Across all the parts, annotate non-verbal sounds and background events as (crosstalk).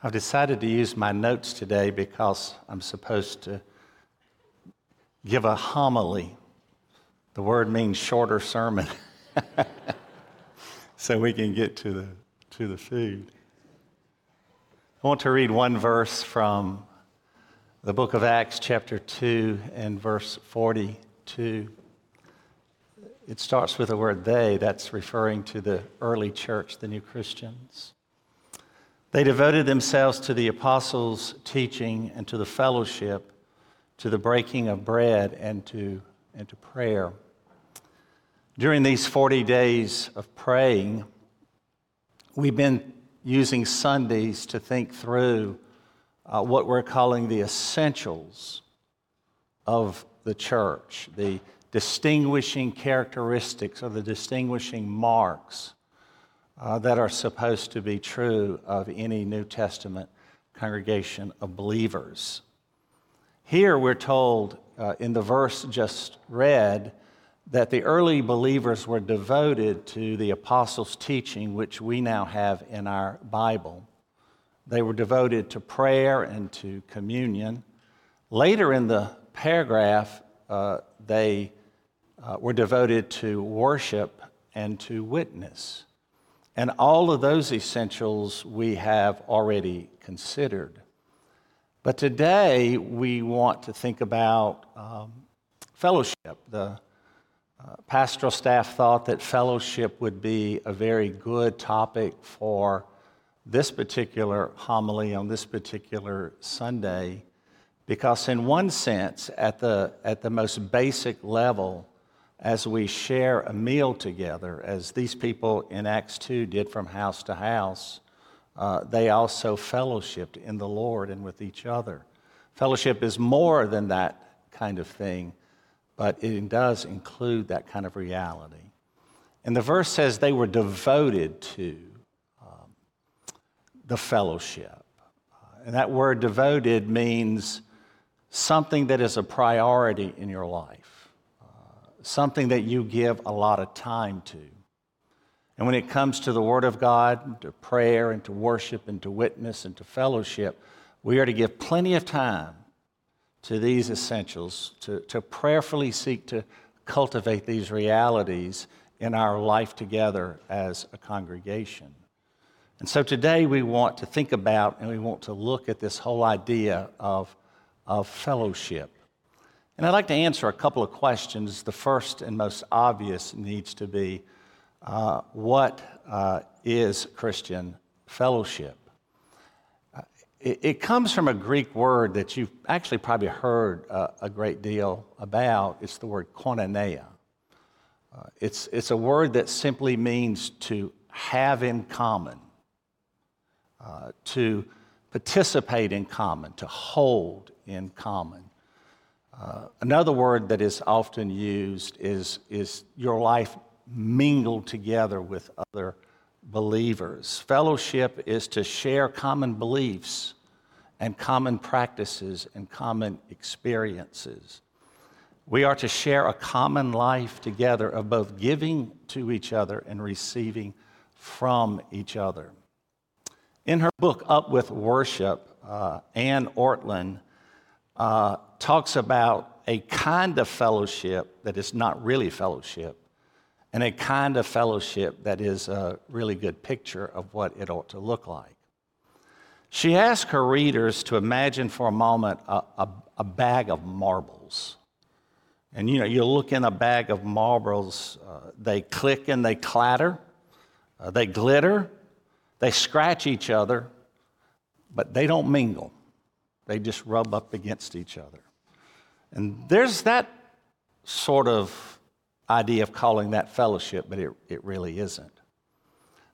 I've decided to use my notes today because I'm supposed to give a homily. The word means shorter sermon. (laughs) so we can get to the, to the food. I want to read one verse from the book of Acts, chapter 2, and verse 42. It starts with the word they, that's referring to the early church, the new Christians. They devoted themselves to the apostles' teaching and to the fellowship, to the breaking of bread, and to, and to prayer. During these 40 days of praying, we've been using Sundays to think through uh, what we're calling the essentials of the church, the distinguishing characteristics or the distinguishing marks uh, that are supposed to be true of any New Testament congregation of believers. Here we're told uh, in the verse just read that the early believers were devoted to the apostles' teaching, which we now have in our Bible. They were devoted to prayer and to communion. Later in the paragraph, uh, they uh, were devoted to worship and to witness. And all of those essentials we have already considered. But today we want to think about um, fellowship. The uh, pastoral staff thought that fellowship would be a very good topic for this particular homily on this particular Sunday because, in one sense, at the, at the most basic level, as we share a meal together, as these people in Acts 2 did from house to house, uh, they also fellowshipped in the Lord and with each other. Fellowship is more than that kind of thing, but it does include that kind of reality. And the verse says they were devoted to um, the fellowship. And that word devoted means something that is a priority in your life something that you give a lot of time to. And when it comes to the Word of God, to prayer, and to worship, and to witness, and to fellowship, we are to give plenty of time to these essentials, to, to prayerfully seek to cultivate these realities in our life together as a congregation. And so today we want to think about and we want to look at this whole idea of, of fellowship. And I'd like to answer a couple of questions. The first and most obvious needs to be uh, what uh, is Christian fellowship? Uh, it, it, comes from a Greek word that you've actually probably heard uh, a great deal about. It's the word koinonia. Uh, it's, it's a word that simply means to have in common, uh, to participate in common, to hold in common. Uh, another word that is often used is, is your life mingled together with other believers. Fellowship is to share common beliefs and common practices and common experiences. We are to share a common life together of both giving to each other and receiving from each other. In her book, Up with Worship, uh, Anne Ortlund uh, talks about a kind of fellowship that is not really fellowship, and a kind of fellowship that is a really good picture of what it ought to look like. She asked her readers to imagine for a moment a, a, a bag of marbles. And you know, you look in a bag of marbles, uh, they click and they clatter, uh, they glitter, they scratch each other, but they don't mingle. They just rub up against each other. And there's that sort of idea of calling that fellowship, but it, it really isn't.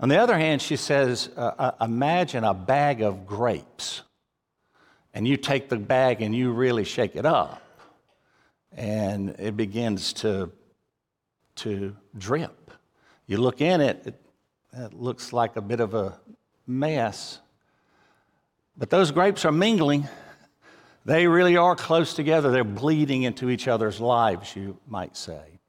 On the other hand, she says, uh, uh, imagine a bag of grapes, and you take the bag and you really shake it up, and it begins to, to drip. You look in it, it, it looks like a bit of a mess, but those grapes are mingling they really are close together. They're bleeding into each other's lives, you might say.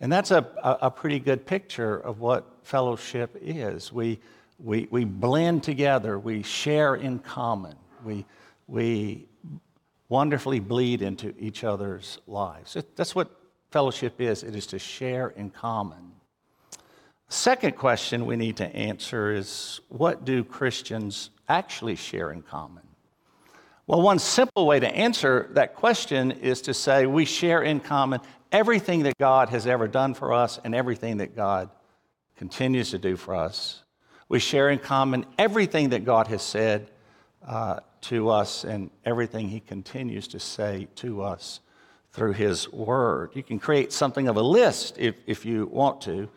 And that's a, a, pretty good picture of what fellowship is. We, we, we blend together, we share in common, we, we wonderfully bleed into each other's lives. That's what fellowship is it is to share in common. Second question we need to answer is what do Christians actually share in common? Well, one simple way to answer that question is to say we share in common everything that God has ever done for us and everything that God continues to do for us. We share in common everything that God has said uh, to us and everything He continues to say to us through His Word. You can create something of a list if, if you want to.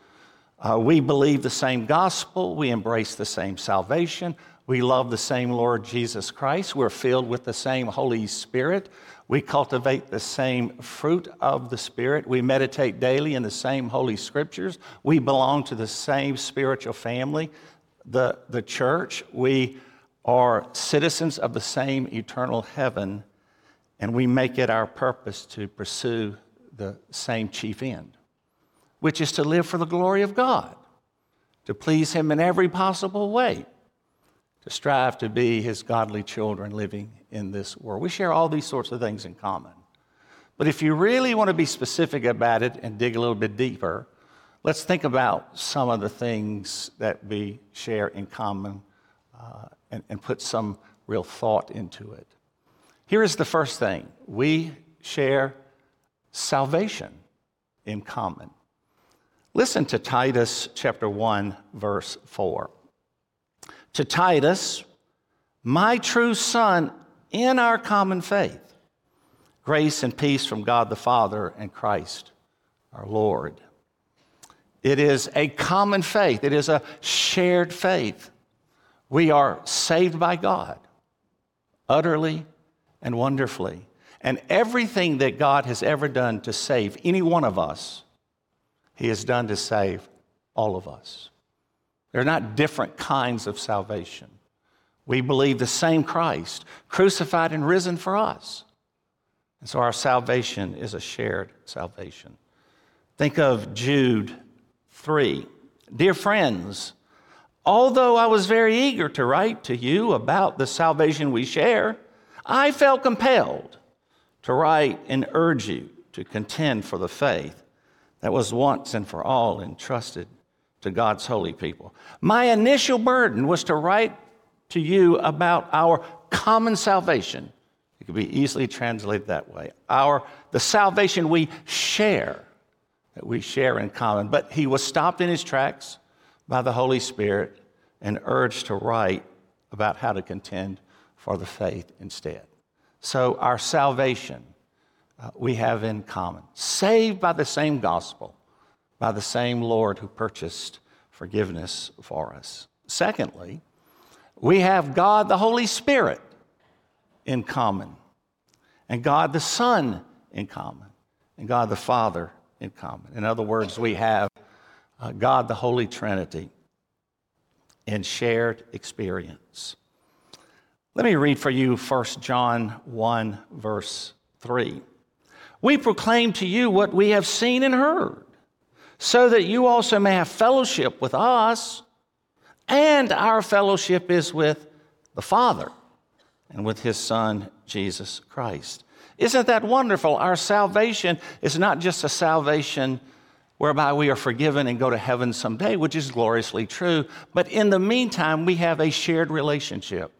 Uh, we believe the same gospel, we embrace the same salvation, we love the same Lord Jesus Christ, we're filled with the same Holy Spirit, we cultivate the same fruit of the Spirit, we meditate daily in the same Holy Scriptures, we belong to the same spiritual family, the, the church, we are citizens of the same eternal heaven, and we make it our purpose to pursue the same chief end which is to live for the glory of God, to please Him in every possible way, to strive to be His godly children living in this world. We share all these sorts of things in common. But if you really want to be specific about it and dig a little bit deeper, let's think about some of the things that we share in common uh, and, and put some real thought into it. Here is the first thing we share salvation in common. Listen to Titus chapter 1, verse 4. To Titus, my true son in our common faith, grace and peace from God the Father and Christ our Lord. It is a common faith, it is a shared faith. We are saved by God utterly and wonderfully. And everything that God has ever done to save any one of us he has done to save all of us. They're not different kinds of salvation. We believe the same Christ, crucified and risen for us. And so our salvation is a shared salvation. Think of Jude 3. Dear friends, although I was very eager to write to you about the salvation we share, I felt compelled to write and urge you to contend for the faith that was once and for all entrusted to God's holy people. My initial burden was to write to you about our common salvation. It could be easily translated that way. Our the salvation we share, that we share in common. But he was stopped in his tracks by the Holy Spirit and urged to write about how to contend for the faith instead. So our salvation uh, we have in common. Saved by the same gospel, by the same Lord who purchased forgiveness for us. Secondly, we have God the Holy Spirit in common, and God the Son in common, and God the Father in common. In other words, we have uh, God the Holy Trinity in shared experience. Let me read for you 1 John 1, verse 3. We proclaim to you what we have seen and heard, so that you also may have fellowship with us. And our fellowship is with the Father and with his Son, Jesus Christ. Isn't that wonderful? Our salvation is not just a salvation whereby we are forgiven and go to heaven someday, which is gloriously true, but in the meantime, we have a shared relationship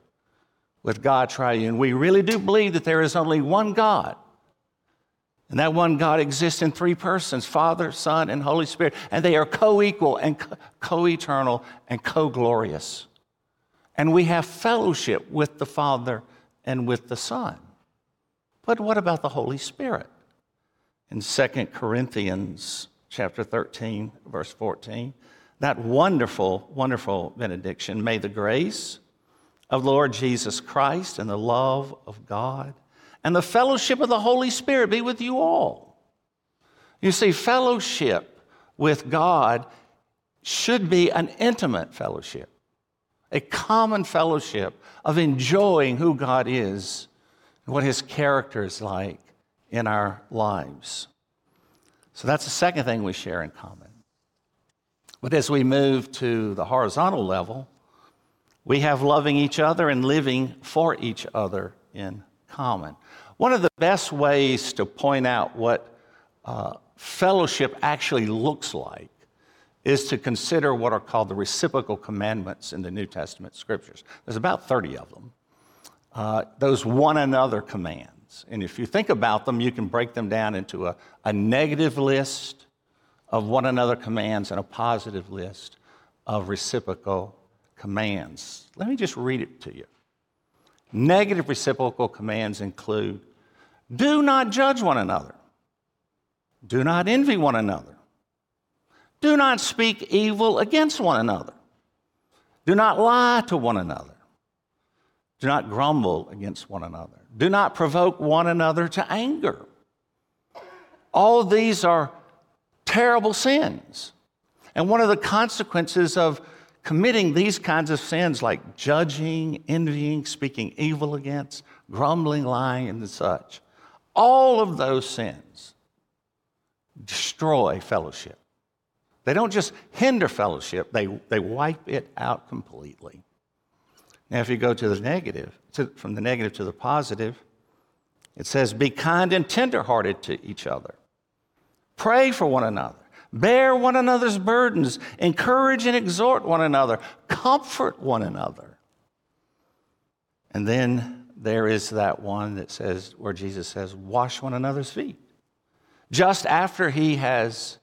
with God Triune. We really do believe that there is only one God and that one God exists in three persons Father, Son, and Holy Spirit. And they are co equal and co eternal and co glorious. And we have fellowship with the Father and with the Son. But what about the Holy Spirit? In 2 Corinthians chapter 13, verse 14, that wonderful, wonderful benediction may the grace of Lord Jesus Christ and the love of God and the fellowship of the Holy Spirit be with you all. You see, fellowship with God should be an intimate fellowship, a common fellowship of enjoying who God is and what his character is like in our lives. So that's the second thing we share in common. But as we move to the horizontal level, we have loving each other and living for each other in common. One of the best ways to point out what uh, fellowship actually looks like is to consider what are called the reciprocal commandments in the New Testament scriptures. There's about 30 of them. Uh, those one another commands. And if you think about them, you can break them down into a, a negative list of one another commands and a positive list of reciprocal commands. Let me just read it to you. Negative reciprocal commands include do not judge one another, do not envy one another, do not speak evil against one another, do not lie to one another. Do not grumble against one another. Do not provoke one another to anger. All these are terrible sins. And one of the consequences of committing these kinds of sins, like judging, envying, speaking evil against, grumbling, lying, and such, all of those sins destroy fellowship. They don't just hinder fellowship, they, they wipe it out completely. Now, if you go to the negative, to, from the negative to the positive, it says, Be kind and tenderhearted to each other. Pray for one another. Bear one another's burdens. Encourage and exhort one another. Comfort one another. And then there is that one that says, where Jesus says, Wash one another's feet. Just after he has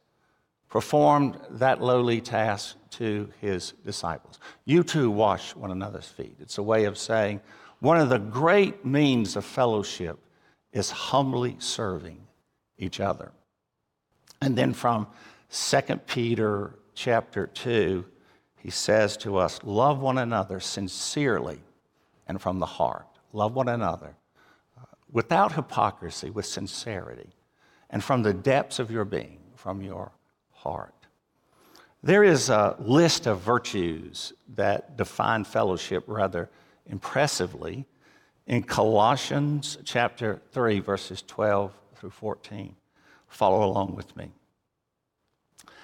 performed that lowly task to his disciples. You too wash one another's feet. It's a way of saying one of the great means of fellowship is humbly serving each other. And then from 2 Peter chapter 2, he says to us, Love one another sincerely and from the heart. Love one another uh, without hypocrisy, with sincerity, and from the depths of your being, from your heart. There is a list of virtues that define fellowship rather impressively in Colossians chapter 3, verses 12 through 14. Follow along with me.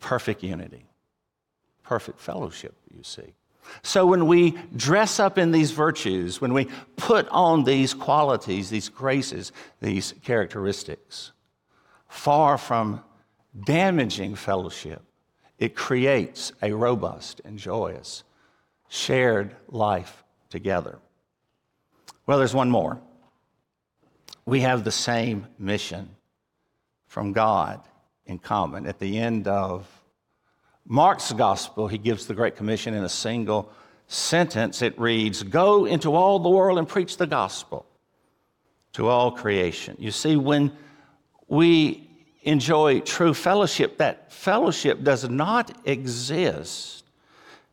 Perfect unity, perfect fellowship, you see. So when we dress up in these virtues, when we put on these qualities, these graces, these characteristics, far from damaging fellowship, it creates a robust and joyous shared life together. Well, there's one more. We have the same mission from God in common. At the end of Mark's gospel, he gives the Great Commission in a single sentence. It reads Go into all the world and preach the gospel to all creation. You see, when we enjoy true fellowship, that fellowship does not exist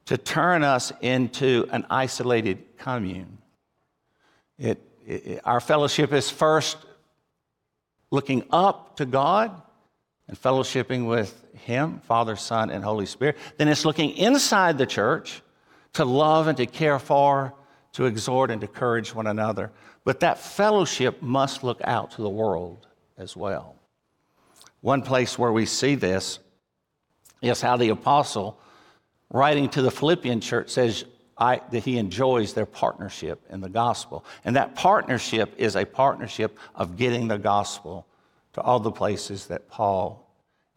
to turn us into an isolated commune. It, it, our fellowship is first looking up to God and fellowshipping with Him, Father, Son, and Holy Spirit. Then it's looking inside the church to love and to care for, to exhort and to encourage one another. But that fellowship must look out to the world as well. One place where we see this is how the apostle, writing to the Philippian church, says I, that he enjoys their partnership in the gospel. And that partnership is a partnership of getting the gospel to all the places that Paul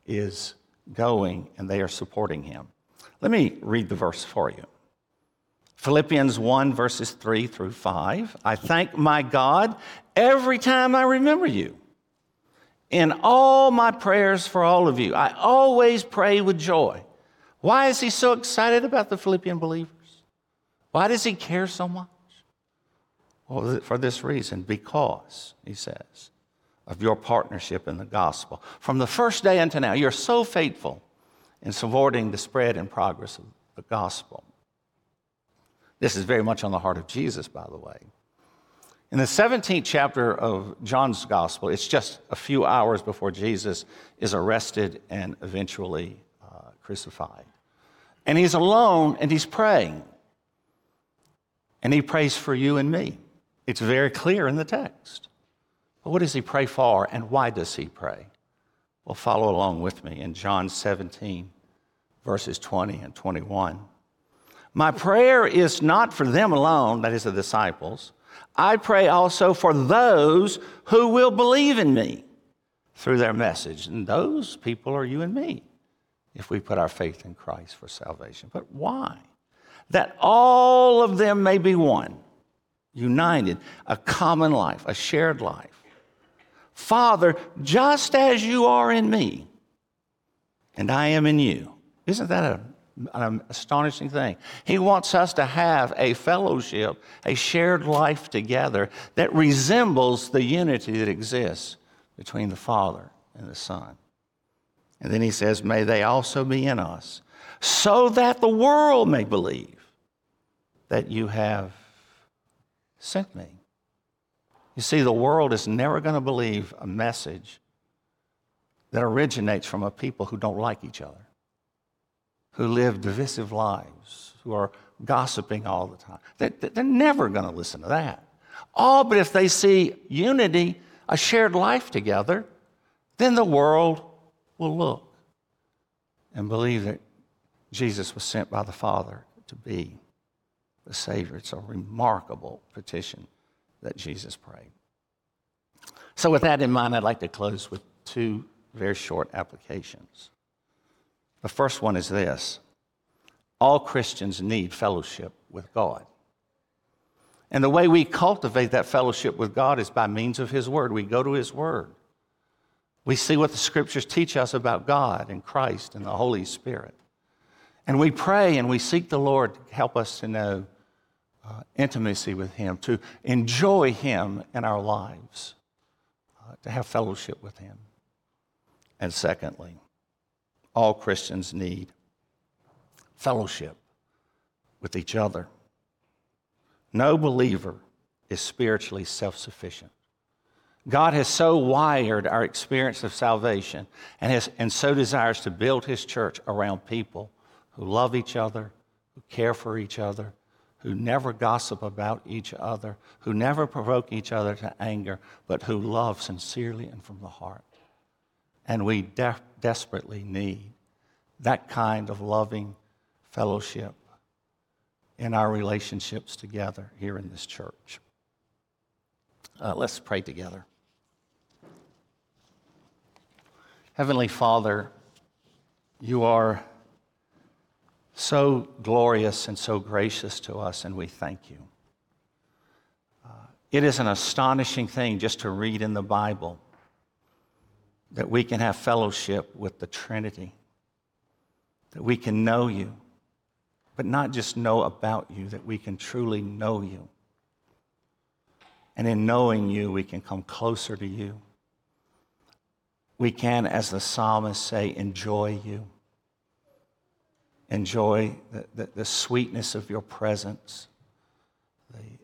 is going, and they are supporting him. Let me read the verse for you. Philippians 1, verses 3 through 5. I thank my God every time I remember you. In all my prayers for all of you, I always pray with joy. Why is he so excited about the Philippian believers? Why does he care so much? Well, for this reason, because, he says, of your partnership in the gospel. From the first day until now, you're so faithful in supporting the spread and progress of the gospel. This is very much on the heart of Jesus, by the way. In the 17th chapter of John's gospel, it's just a few hours before Jesus is arrested and eventually uh, crucified. And he's alone and he's praying. And he prays for you and me. It's very clear in the text. What does he pray for and why does he pray? Well, follow along with me in John 17, verses 20 and 21. My prayer is not for them alone, that is, the disciples. I pray also for those who will believe in me through their message. And those people are you and me if we put our faith in Christ for salvation. But why? That all of them may be one, united, a common life, a shared life. Father, just as you are in me, and I am in you. Isn't that a an astonishing thing. He wants us to have a fellowship, a shared life together that resembles the unity that exists between the Father and the Son. And then he says, May they also be in us, so that the world may believe that you have sent me. You see, the world is never going to believe a message that originates from a people who don't like each other who live divisive lives, who are gossiping all the time. They're never going to listen to that. Oh, but if they see unity, a shared life together, then the world will look and believe that Jesus was sent by the Father to be the Savior. It's a remarkable petition that Jesus prayed. So, with that in mind, I'd like to close with two very short applications. The first one is this all Christians need fellowship with God. And the way we cultivate that fellowship with God is by means of His Word. We go to His Word. We see what the Scriptures teach us about God and Christ and the Holy Spirit. And we pray and we seek the Lord to help us to know uh, intimacy with Him, to enjoy Him in our lives, uh, to have fellowship with Him. And secondly, all Christians need fellowship with each other. No believer is spiritually self sufficient. God has so wired our experience of salvation and, has, and so desires to build his church around people who love each other, who care for each other, who never gossip about each other, who never provoke each other to anger, but who love sincerely and from the heart. And we de- desperately need that kind of loving fellowship in our relationships together here in this church. Uh, let's pray together. Heavenly Father, you are so glorious and so gracious to us, and we thank you. Uh, it is an astonishing thing just to read in the Bible that we can have fellowship with the Trinity, that we can know you, but not just know about you, that we can truly know you. And in knowing you, we can come closer to you. We can, as the psalmist say, enjoy you. Enjoy the, the, the sweetness of your presence, the,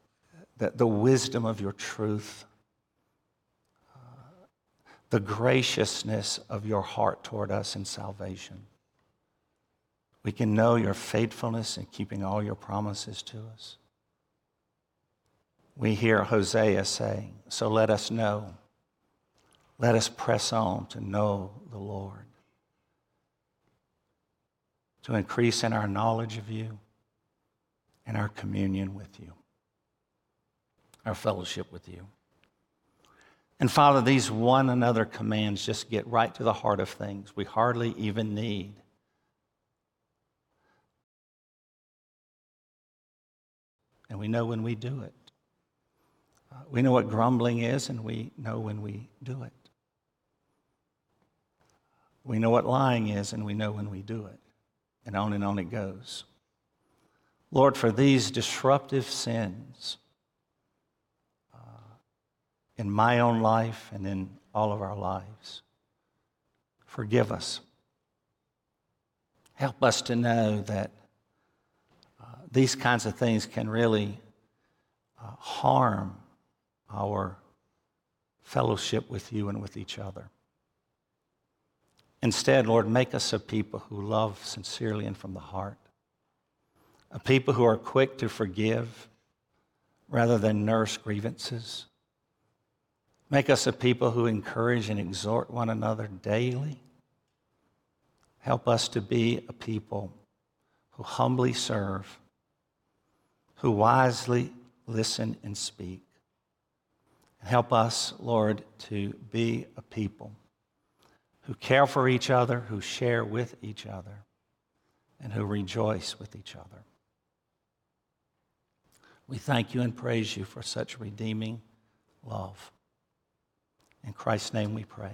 the, the wisdom of your truth uh, the graciousness of your heart toward us in salvation. We can know your faithfulness in keeping all your promises to us. We hear Hosea saying, So let us know. Let us press on to know the Lord, to increase in our knowledge of you and our communion with you, our fellowship with you. And Father, these one another commands just get right to the heart of things we hardly even need. And we know when we do it. We know what grumbling is, and we know when we do it. We know what lying is, and we know when we do it. And on and on it goes. Lord, for these disruptive sins, in my own life and in all of our lives. Forgive us. Help us to know that uh, these kinds of things can really uh, harm our fellowship with you and with each other. Instead, Lord, make us a people who love sincerely and from the heart, a people who are quick to forgive rather than nurse grievances. Make us a people who encourage and exhort one another daily. Help us to be a people who humbly serve, who wisely listen and speak. And help us, Lord, to be a people who care for each other, who share with each other, and who rejoice with each other. We thank you and praise you for such redeeming love. In Christ's name we pray.